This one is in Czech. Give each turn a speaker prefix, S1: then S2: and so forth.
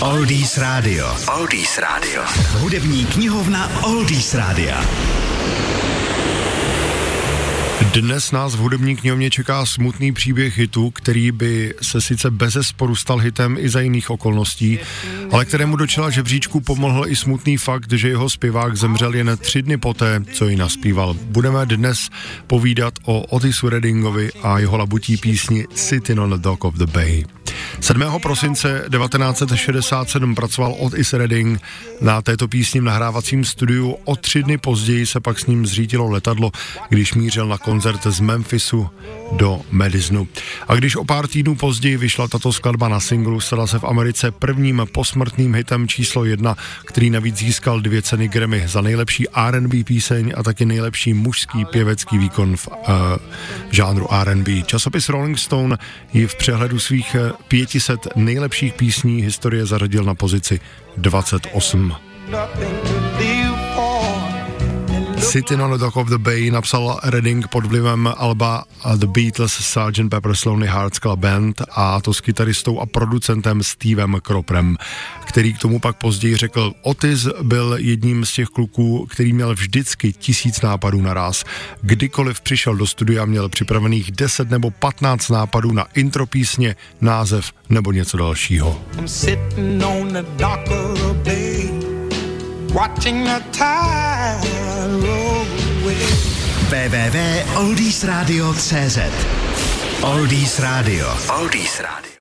S1: Oldies Radio. Oldies Radio. Hudební knihovna Oldies Radio.
S2: Dnes nás v hudební knihovně čeká smutný příběh hitu, který by se sice bez sporu stal hitem i za jiných okolností, ale kterému do čela žebříčku pomohl i smutný fakt, že jeho zpěvák zemřel jen tři dny poté, co ji naspíval. Budeme dnes povídat o Otisu Reddingovi a jeho labutí písni Sitting on the Dock of the Bay. 7. prosince 1967 pracoval Otis Redding na této písni v nahrávacím studiu. O tři dny později se pak s ním zřítilo letadlo, když mířil na koncert z Memphisu do Madisonu. A když o pár týdnů později vyšla tato skladba na singlu, stala se v Americe prvním posmrtným hitem číslo jedna, který navíc získal dvě ceny Grammy za nejlepší R&B píseň a taky nejlepší mužský pěvecký výkon v uh, žánru R&B. Časopis Rolling Stone ji v přehledu svých 500 eh, nejlepších písní historie zařadil na pozici 28. Sitting on the Dock of the Bay napsal Redding pod vlivem alba The Beatles Sgt. Pepper's Lonely Hearts Club Band a to s kytaristou a producentem Stevem Kroprem, který k tomu pak později řekl, Otis byl jedním z těch kluků, který měl vždycky tisíc nápadů naraz. Kdykoliv přišel do studia, měl připravených 10 nebo 15 nápadů na intro písně, název nebo něco dalšího. I'm sitting on the dock of the bay, watching the tide
S1: www.oldiesradio.cz Oldies Radio. Oldies Radio.